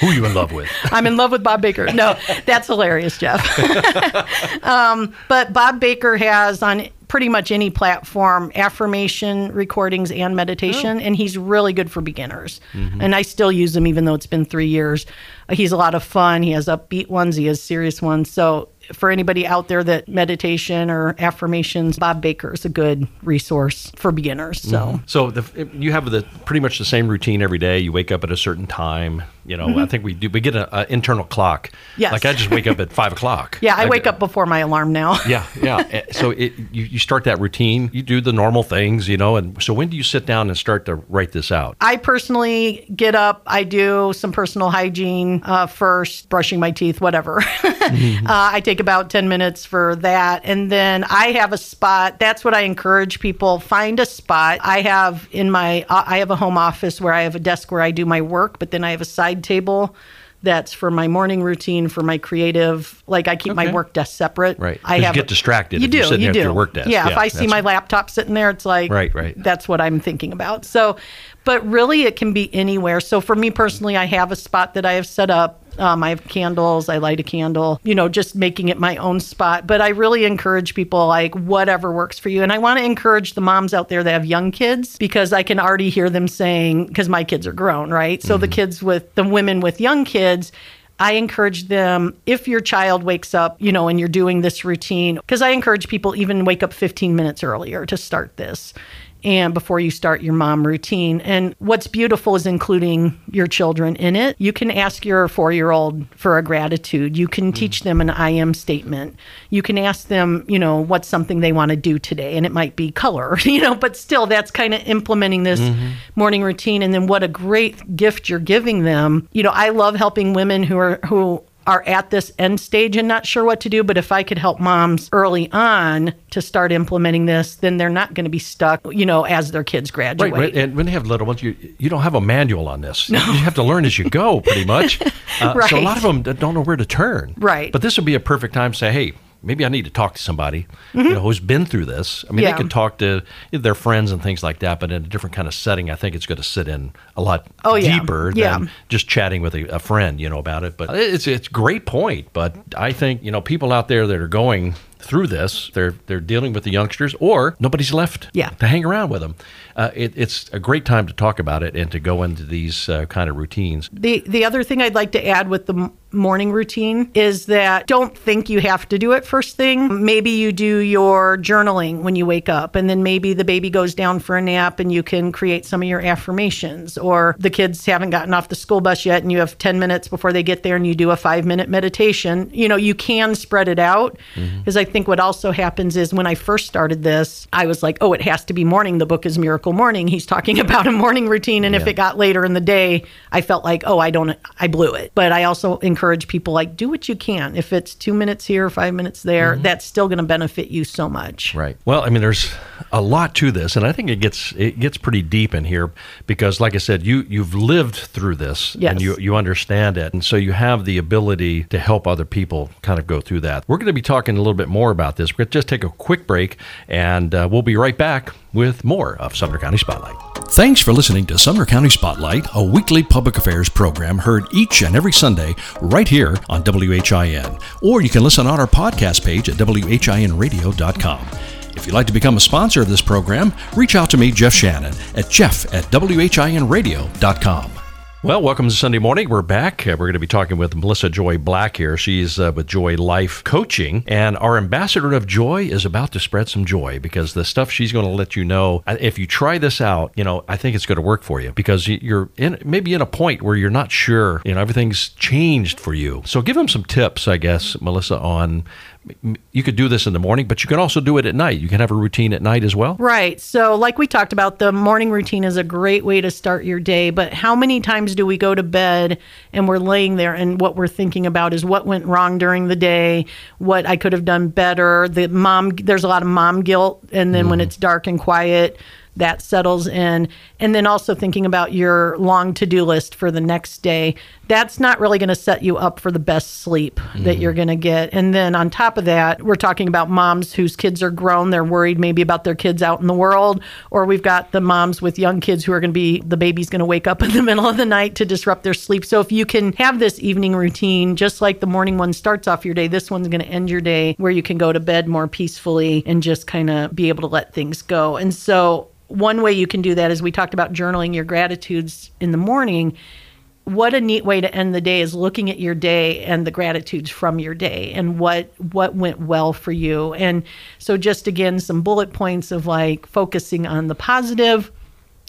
Who are you in love with? I'm in love with Bob Baker. No, that's hilarious, Jeff. um, but Bob Baker has on pretty much any platform affirmation recordings and meditation, and he's really good for beginners. And I still use him even though it's been three years. He's a lot of fun. He has upbeat ones, he has serious ones. So for anybody out there that meditation or affirmations, Bob Baker is a good resource for beginners. So. So the, you have the pretty much the same routine every day. You wake up at a certain time. You know, I think we do. We get an internal clock. Mm-hmm. Yes. Like I just wake up at five o'clock. Yeah, I Like, wake up before my alarm now. Yeah, yeah. Eh, so it, you, you start that routine. You do the normal things, you know. And so when do you sit down and start to write this out? I personally get up, I do some personal hygiene uh, first, brushing my teeth, whatever. uh, I take about 10 minutes for that. And then I have a spot. That's what I encourage people find a spot. I have in my, uh, I have a home office where I have a desk where I do my work, but then I have a side table. That's for my morning routine, for my creative. Like I keep my work desk separate. Right. I 'Cause you have get distracted You if do. you're sitting you there at do. your work desk. Yeah. Yeah, if I see my laptop sitting there, it's like Right, right. that's what I'm thinking about. So, but really, it can be anywhere. So, for me personally, I have a spot that I have set up. Um, I have candles. I light a candle. You know, just making it my own spot. But I really encourage people like whatever works for you. And I want to encourage the moms out there that have young kids because I can already hear them saying because my kids are grown, right? So the kids with the women with young kids. I encourage them if your child wakes up, you know, and you're doing this routine, because I encourage people even wake up 15 minutes earlier to start this and before you start your mom routine. And what's beautiful is including your children in it. You can ask your four year old for a gratitude. You can mm. teach them an I am statement. You can ask them, you know, what's something they want to do today. And it might be color, you know, but still that's kind of implementing this mm-hmm. morning routine. And then what a great gift you're giving them. You know, I love helping women who are, who, are at this end stage and not sure what to do. But if I could help moms early on to start implementing this, then they're not going to be stuck, you know, as their kids graduate. Right, right. And when they have little ones, you you don't have a manual on this. You have to learn as you go, pretty much. Uh, So a lot of them don't know where to turn. Right. But this would be a perfect time to say, hey, maybe I need to talk to somebody you know, who's been through this. I mean, Mm-hmm. Yeah. they can talk to their friends and things like that, but in a different kind of setting, I think it's going to sit in a lot Oh, deeper Yeah. than just chatting with a, a friend, you know, about it. But it's it's great point. But I think you know people out there that are going through this, they're they're dealing with the youngsters, or nobody's left Yeah. to hang around with them. Uh, it, it's a great time to talk about it and to go into these uh, kind of routines. The the other thing I'd like to add with the morning routine is that don't think you have to do it first thing. Maybe you do your journaling when you wake up and then maybe the baby goes down for a nap and you can create some of your affirmations or the kids haven't gotten off the school bus yet and you have 10 minutes before they get there and you do a 5 minute meditation. You know, you can spread it out mm-hmm. because I think what also happens is when I first started this, I was like, "Oh, it has to be morning. The book is Miracle Morning. He's talking about a morning routine and if it got later in the day, I felt like, oh, I don't, I blew it. But I also encourage people like, do what you can. If it's two minutes here, five minutes there, that's still going to benefit you so much. Right. Well, I mean, there's a lot to this, and I think it gets it gets pretty deep in here because, like I said, you you've lived through this Yes. and you you understand it, and so you have the ability to help other people kind of go through that. We're going to be talking a little bit more about this. We're going to just take a quick break, and uh, we'll be right back with more of Sumner County Spotlight. Thanks for listening to Sumner County Spotlight, a weekly public affairs program heard each and every Sunday right here on WHIN. Or you can listen on our podcast page at WHINradio.com. If you'd like to become a sponsor of this program, reach out to me, Jeff Shannon, at jeff at WHINradio.com. Well, welcome to Sunday morning. We're back. Uh, we're going to be talking with Melissa Joy Black here. She's uh, with Joy Life Coaching, and our ambassador of joy is about to spread some joy because the stuff she's going to let you know. uh, If you try this out, you know, I think it's going to work for you because you- you're in maybe in a point where you're not sure. You know, everything's changed for you. So give them some tips, I guess, Melissa, on you could do this in the morning, but you can also do it at night. You can have a routine at night as well. Right. So, like we talked about, the morning routine is a great way to start your day. But how many times do we go to bed and we're laying there and what we're thinking about is what went wrong during the day, what I could have done better? The mom, there's a lot of mom guilt. And then when mm-hmm. it's dark and quiet, that settles in. And then also thinking about your long to do list for the next day. That's not really going to set you up for the best sleep that mm-hmm. you're going to get. And then on top of that, we're talking about moms whose kids are grown. They're worried maybe about their kids out in the world. Or we've got the moms with young kids who are going to be, the baby's going to wake up in the middle of the night to disrupt their sleep. So if you can have this evening routine, just like the morning one starts off your day, this one's going to end your day where you can go to bed more peacefully and just kind of be able to let things go. And so one way you can do that is we talked about journaling your gratitudes in the morning. What a neat way to end the day is looking at your day and the gratitudes from your day and what what went well for you. And so just again some bullet points of like focusing on the positive.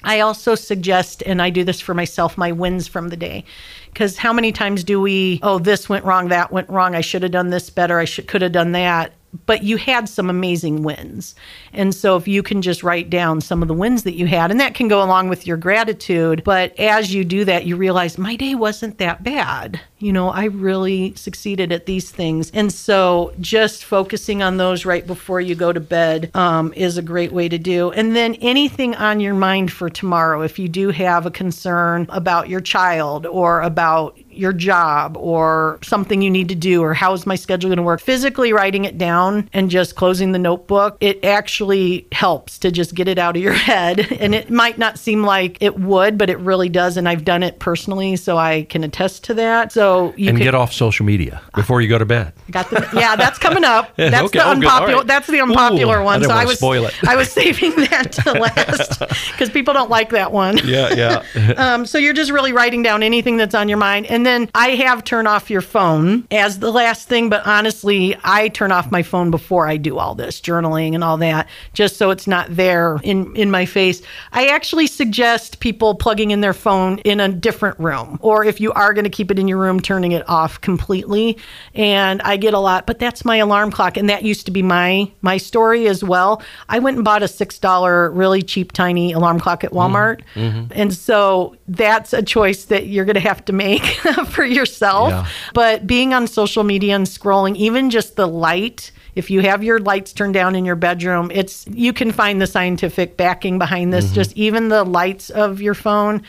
I also suggest, and I do this for myself, my wins from the day. Because how many times do we, oh, this went wrong, that went wrong, I should have done this better, I should could have done that. But you had some amazing wins. And so if you can just write down some of the wins that you had, and that can go along with your gratitude. But as you do that, you realize my day wasn't that bad. You know, I really succeeded at these things. And so just focusing on those right before you go to bed um, is a great way to do. And then anything on your mind for tomorrow, if you do have a concern about your child or about your job or something you need to do or how's my schedule going to work physically writing it down and just closing the notebook it actually helps to just get it out of your head and it might not seem like it would but it really does and I've done it personally so I can attest to that so so you and get off social media before you go to bed. Got the yeah, that's coming up. That's okay. the unpopular. Right. That's the unpopular Ooh, I one. didn't so I was spoil it. I was saving that to last because people don't like that one. Yeah, yeah. Um, so you're just really writing down anything that's on your mind, and then I have turn off your phone as the last thing. But honestly, I turn off my phone before I do all this journaling and all that, just so it's not there in in my face. I actually suggest people plugging in their phone in a different room, or if you are going to keep it in your room, turning it off completely. And I get a lot, but that's my alarm clock, and that used to be my my story as well. I went and bought a six dollar really cheap tiny alarm clock at mm-hmm. Walmart, mm-hmm. and so that's a choice that you're going to have to make for yourself. Yeah. But being on social media and scrolling, even just the light. If you have your lights turned down in your bedroom, it's you can find the scientific backing behind this. Mm-hmm. Just even the lights of your phone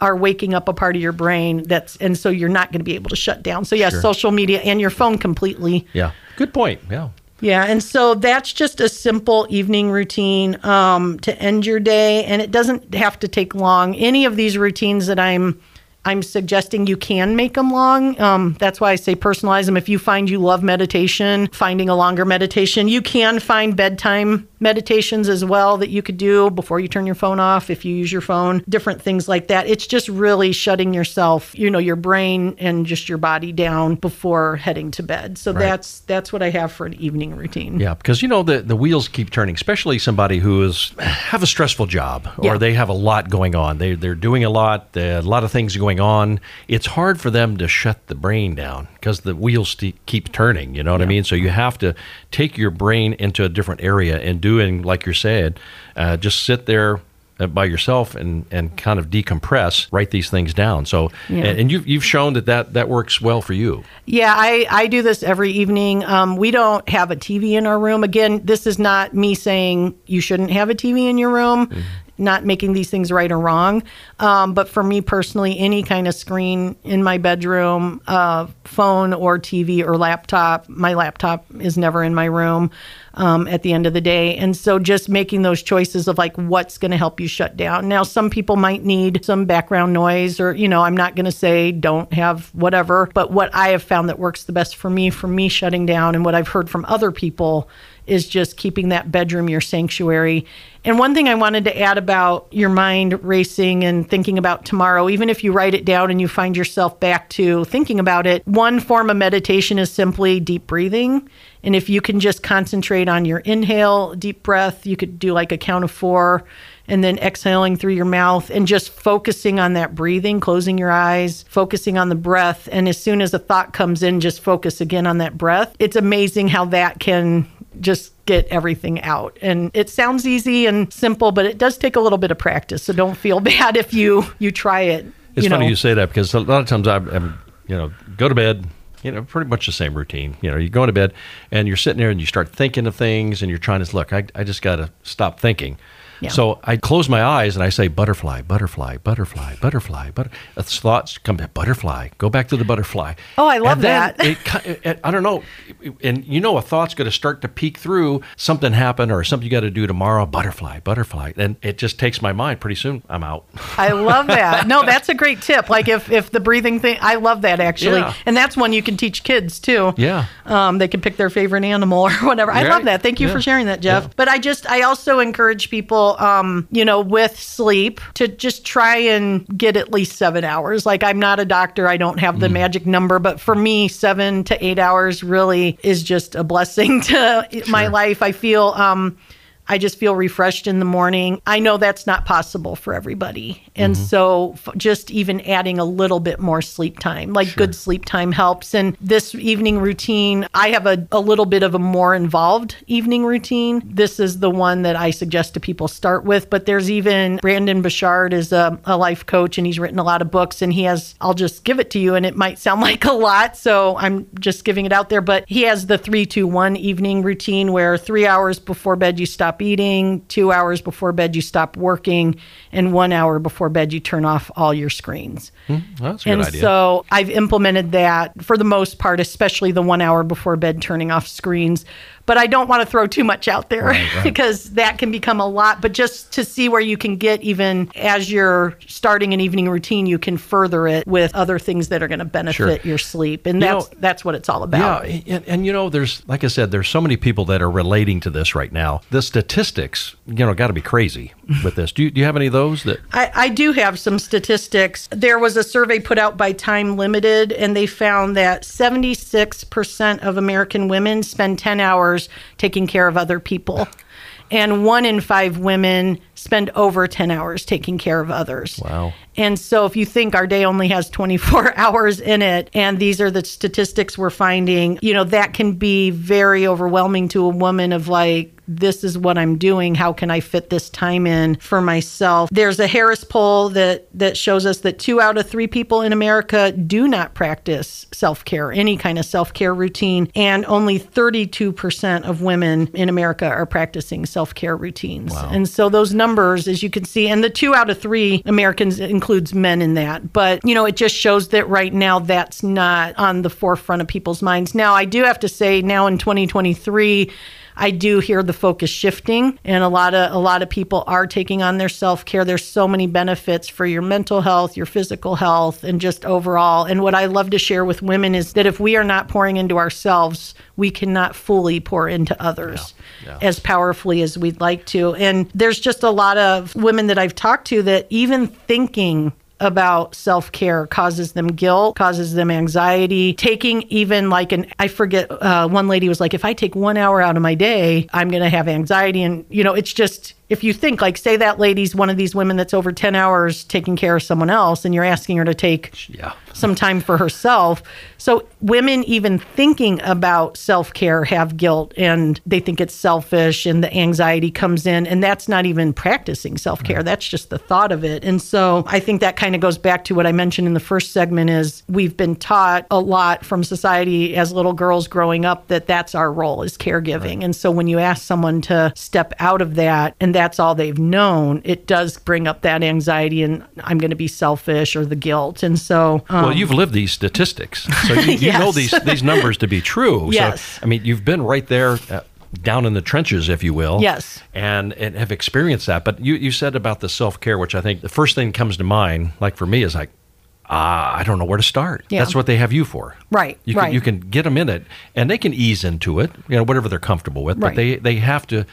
are waking up a part of your brain that's and so you're not going to be able to shut down. So yeah, Sure. social media and your phone completely. Yeah. Good point. Yeah. Yeah, and so that's just a simple evening routine um, to end your day, and it doesn't have to take long. Any of these routines that I'm I'm suggesting you can make them long. Um, that's why I say personalize them. If you find you love meditation, finding a longer meditation, you can find bedtime meditations as well that you could do before you turn your phone off if you use your phone, different things like that. It's just really shutting yourself, you know, your brain and just your body down before heading to bed. So that's that's what I have for an evening routine. Yeah, because you know the the wheels keep turning, especially somebody who is have a stressful job or Yeah. they have a lot going on. They they're doing a lot, a lot of things going on. It's hard for them to shut the brain down because the wheels keep turning. You know what I mean? So you have to take your brain into a different area and doing like you're saying, uh, just sit there. uh, By yourself and, and kind of decompress, write these things down. So, Yeah. and, you've, you've shown that, that that works well for you. Yeah, I, I do this every evening. Um, we don't have a TV in our room. Again, this is not me saying you shouldn't have a TV in your room, not making these things right or wrong. Um, but for me personally, any kind of screen in my bedroom, uh, phone or TV or laptop, my laptop is never in my room um, at the end of the day. And so just making those choices of like what's going to help you shut down. Now, some people might need some background noise, or, you know, I'm not going to say don't have whatever, but what I have found that works the best for me, for me shutting down, and what I've heard from other people is just keeping that bedroom your sanctuary. And one thing I wanted to add about your mind racing and thinking about tomorrow, even if you write it down and you find yourself back to thinking about it, one form of meditation is simply deep breathing. And if you can just concentrate on your inhale, deep breath, you could do like a count of four and then exhaling through your mouth and just focusing on that breathing, closing your eyes, focusing on the breath. And as soon as a thought comes in, just focus again on that breath. It's amazing how that can just get everything out. And it sounds easy and simple, but it does take a little bit of practice. So don't feel bad if you you try it. It's you funny know. you say that because a lot of times I'm, I'm, you know, go to bed, you know, pretty much the same routine. You know, you're going to bed and you're sitting there and you start thinking of things and you're trying to look, I, I just got to stop thinking. Yeah. So I close my eyes and I say butterfly, butterfly, butterfly, butterfly, but thoughts come back, butterfly, go back to the butterfly. Oh, I love that. It, it, I don't know, and you know, a thought's going to start to peek through something happened or something you got to do tomorrow. Butterfly, butterfly, and it just takes my mind. Pretty soon, I'm out. I love that. No, that's a great tip. Like if if the breathing thing, I love that actually, Yeah. and that's one you can teach kids too. Yeah. um, they can pick their favorite animal or whatever. I Right. love that. Thank you Yeah. for sharing that, Jeff. Yeah. But I just I also encourage people, um, you know, with sleep to just try and get at least seven hours. Like I'm not a doctor, I don't have the magic number, but for me, seven to eight hours really is just a blessing to my life. I feel. Um, I just feel refreshed in the morning. I know that's not possible for everybody. And mm-hmm. so f- just even adding a little bit more sleep time, like good sleep time helps. And this evening routine, I have a, a little bit of a more involved evening routine. This is the one that I suggest to people start with. But there's even Brendon Burchard is a, a life coach and he's written a lot of books and he has, I'll just give it to you and it might sound like a lot. So I'm just giving it out there. But he has the three, two, one evening routine where three hours before bed you stop eating, two hours before bed you stop working, and one hour before bed you turn off all your screens. Hmm, well, that's a good And idea. so I've implemented that for the most part, especially the one hour before bed turning off screens. But I don't want to throw too much out there Right, right. because that can become a lot. But just to see where you can get, even as you're starting an evening routine, you can further it with other things that are going to benefit your sleep, and You that's know- that's what it's all about. Yeah, and, and you know, there's like I said, there's so many people that are relating to this right now. The statistics, you know, got to be crazy with this. Do you, do you have any of those that? I, I do have some statistics. There was a survey put out by Time Limited, and they found that 76% of American women spend 10 hours taking care of other people. And one in five women spend over 10 hours taking care of others. Wow. And so, if you think our day only has 24 hours in it, and these are the statistics we're finding, you know, that can be very overwhelming to a woman of like, this is what I'm doing. How can I fit this time in for myself? There's a Harris poll that that shows us that two out of three people in America do not practice self-care, any kind of self-care routine, and only 32% of women in America are practicing self-care routines. Wow. And so those numbers, as you can see, and the two out of three Americans includes men in that. But you know, it just shows that right now that's not on the forefront of people's minds. Now, I do have to say, now in 2023. I do hear the focus shifting and a lot of a lot of people are taking on their self-care. There's so many benefits for your mental health, your physical health and just overall. And what I love to share with women is that if we are not pouring into ourselves, we cannot fully pour into others Yeah. as powerfully as we'd like to. And there's just a lot of women that I've talked to that even thinking about self care causes them guilt, causes them anxiety. Taking even like an, I forget, uh, one lady was like, if I take one hour out of my day, I'm going to have anxiety. And, you know, it's just, if you think, like, say that lady's one of these women that's over 10 hours taking care of someone else, and you're asking her to take Yeah. some time for herself. So women even thinking about self-care have guilt and they think it's selfish and the anxiety comes in and that's not even practicing self-care. Mm. That's just the thought of it. And so I think that kind of goes back to what I mentioned in the first segment is we've been taught a lot from society as little girls growing up that that's our role is caregiving. And so when you ask someone to step out of that and that's all they've known, it does bring up that anxiety and I'm going to be selfish or the guilt. And so um, well, you've lived these statistics, so you, you know these these numbers to be true. Yes. So, I mean, you've been right there. Uh, down in the trenches, if you will. Yes. And, and have experienced that. But you, you said about the self care, which I think the first thing comes to mind, like for me, is like, ah, I don't know where to start. Yeah. That's what they have you for. Right, You can, right. you can get them in it, and they can ease into it, you know, whatever they're comfortable with. But Right. they, they have to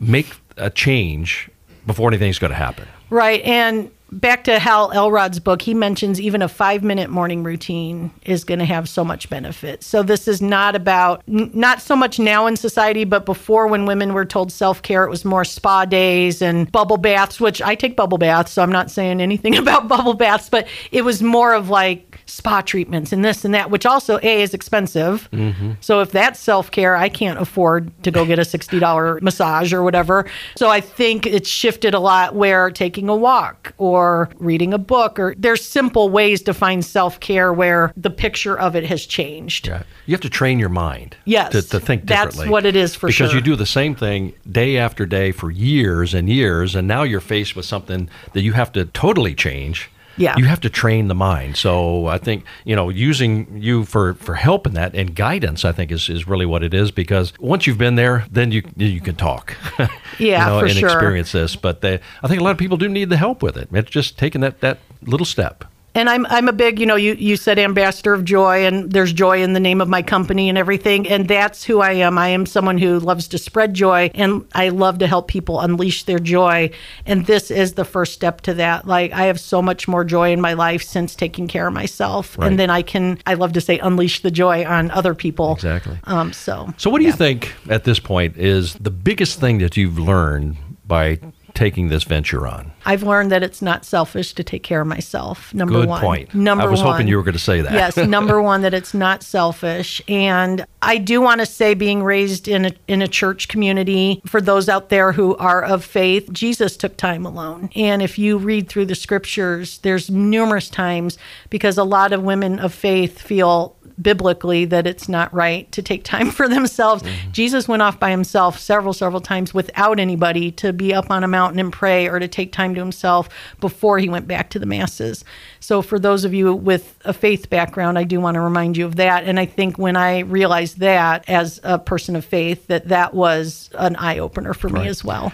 make a change before anything's going to happen. Right. And back to Hal Elrod's book, he mentions even a five minute morning routine is going to have so much benefit. So this is not about, n- not so much now in society, but before when women were told self care, it was more spa days and bubble baths, which I take bubble baths. So I'm not saying anything about bubble baths, but it was more of like spa treatments and this and that, which also, A, is expensive. Mm-hmm. So if that's self care, I can't afford to go get a $60 massage or whatever. So I think it's shifted a lot where taking a walk or reading a book or there's simple ways to find self care where the picture of it has changed. Yeah. You have to train your mind Yes, to, to think that's what it is for because sure. Because you do the same thing day after day for years and years, and now you're faced with something that you have to totally change. Yeah. You have to train the mind. So I think, you know, using you for, for help in that and guidance, I think is, is really what it is because once you've been there, then you you can talk. Yeah, you know, for and sure. experience this. But they, I think a lot of people do need the help with it. It's just taking that, that little step. And I'm I'm a big, you know, you you said ambassador of joy and there's joy in the name of my company and everything and that's who I am. I am someone who loves to spread joy and I love to help people unleash their joy and this is the first step to that. Like I have so much more joy in my life since taking care of myself Right. and then I can I love to say unleash the joy on other people. Exactly. Um so So, what do you think at this point is the biggest thing that you've learned by taking this venture on? I've learned that it's not selfish to take care of myself. Number Good one. point. Number I was one. hoping you were going to say that. yes, number one that it's not selfish, and I do want to say, being raised in a in a church community, for those out there who are of faith, Jesus took time alone. And if you read through the scriptures, there's numerous times because a lot of women of faith feel biblically that it's not right to take time for themselves. Mm-hmm. Jesus went off by himself several, several times without anybody to be up on a mountain and pray or to take time to himself before he went back to the masses. So, for those of you with a faith background, I do want to remind you of that. And I think when I realized that as a person of faith, that that was an eye opener for me as well.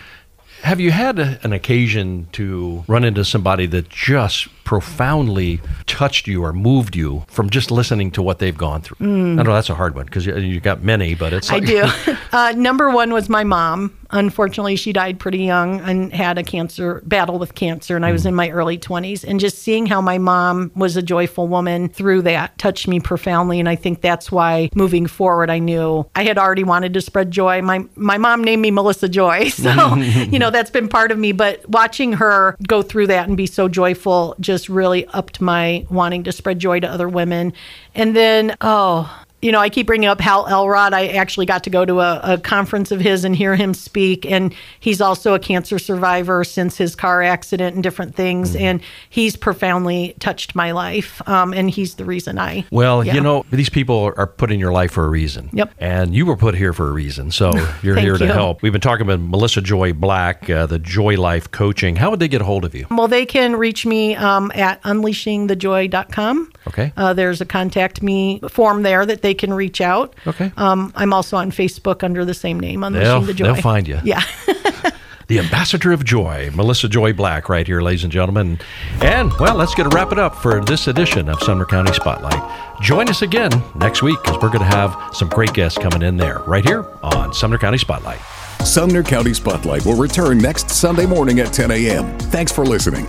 Have you had a, an occasion to run into somebody that just profoundly touched you or moved you from just listening to what they've gone through? I know that's a hard one because you, you got many, but it's I do. Uh, number one was my mom. Unfortunately, she died pretty young and had a cancer battle with cancer, and I was in my early 20s. And just seeing how my mom was a joyful woman through that touched me profoundly. And I think that's why moving forward, I knew I had already wanted to spread joy. My my mom named me Melissa Joy, so you know that's been part of me. But watching her go through that and be so joyful just really upped my wanting to spread joy to other women. And then, oh, you know, I keep bringing up Hal Elrod. I actually got to go to a, a, conference of his and hear him speak. And he's also a cancer survivor since his car accident and different things. Mm-hmm. And he's profoundly touched my life. Um, and he's the reason I. Well, yeah. you know, these people are put in your life for a reason. Yep. And you were put here for a reason. So you're here to you. help. We've been talking about Melissa Joy Black, uh, the Joy Life Coaching. How would they get a hold of you? Well, they can reach me um, at unleashingthejoy.com. Okay. Uh, there's a contact me form there that they can reach out. Okay. Um, I'm also on Facebook under the same name, Unleashing They'll, the Joy. they'll find you. Yeah. the ambassador of joy, Melissa Joy Black, right here, ladies and gentlemen. And, well, let's get a wrap it up for this edition of Sumner County Spotlight. Join us again next week because we're going to have some great guests coming in there, right here on Sumner County Spotlight. Sumner County Spotlight will return next Sunday morning at 10 a.m. Thanks for listening.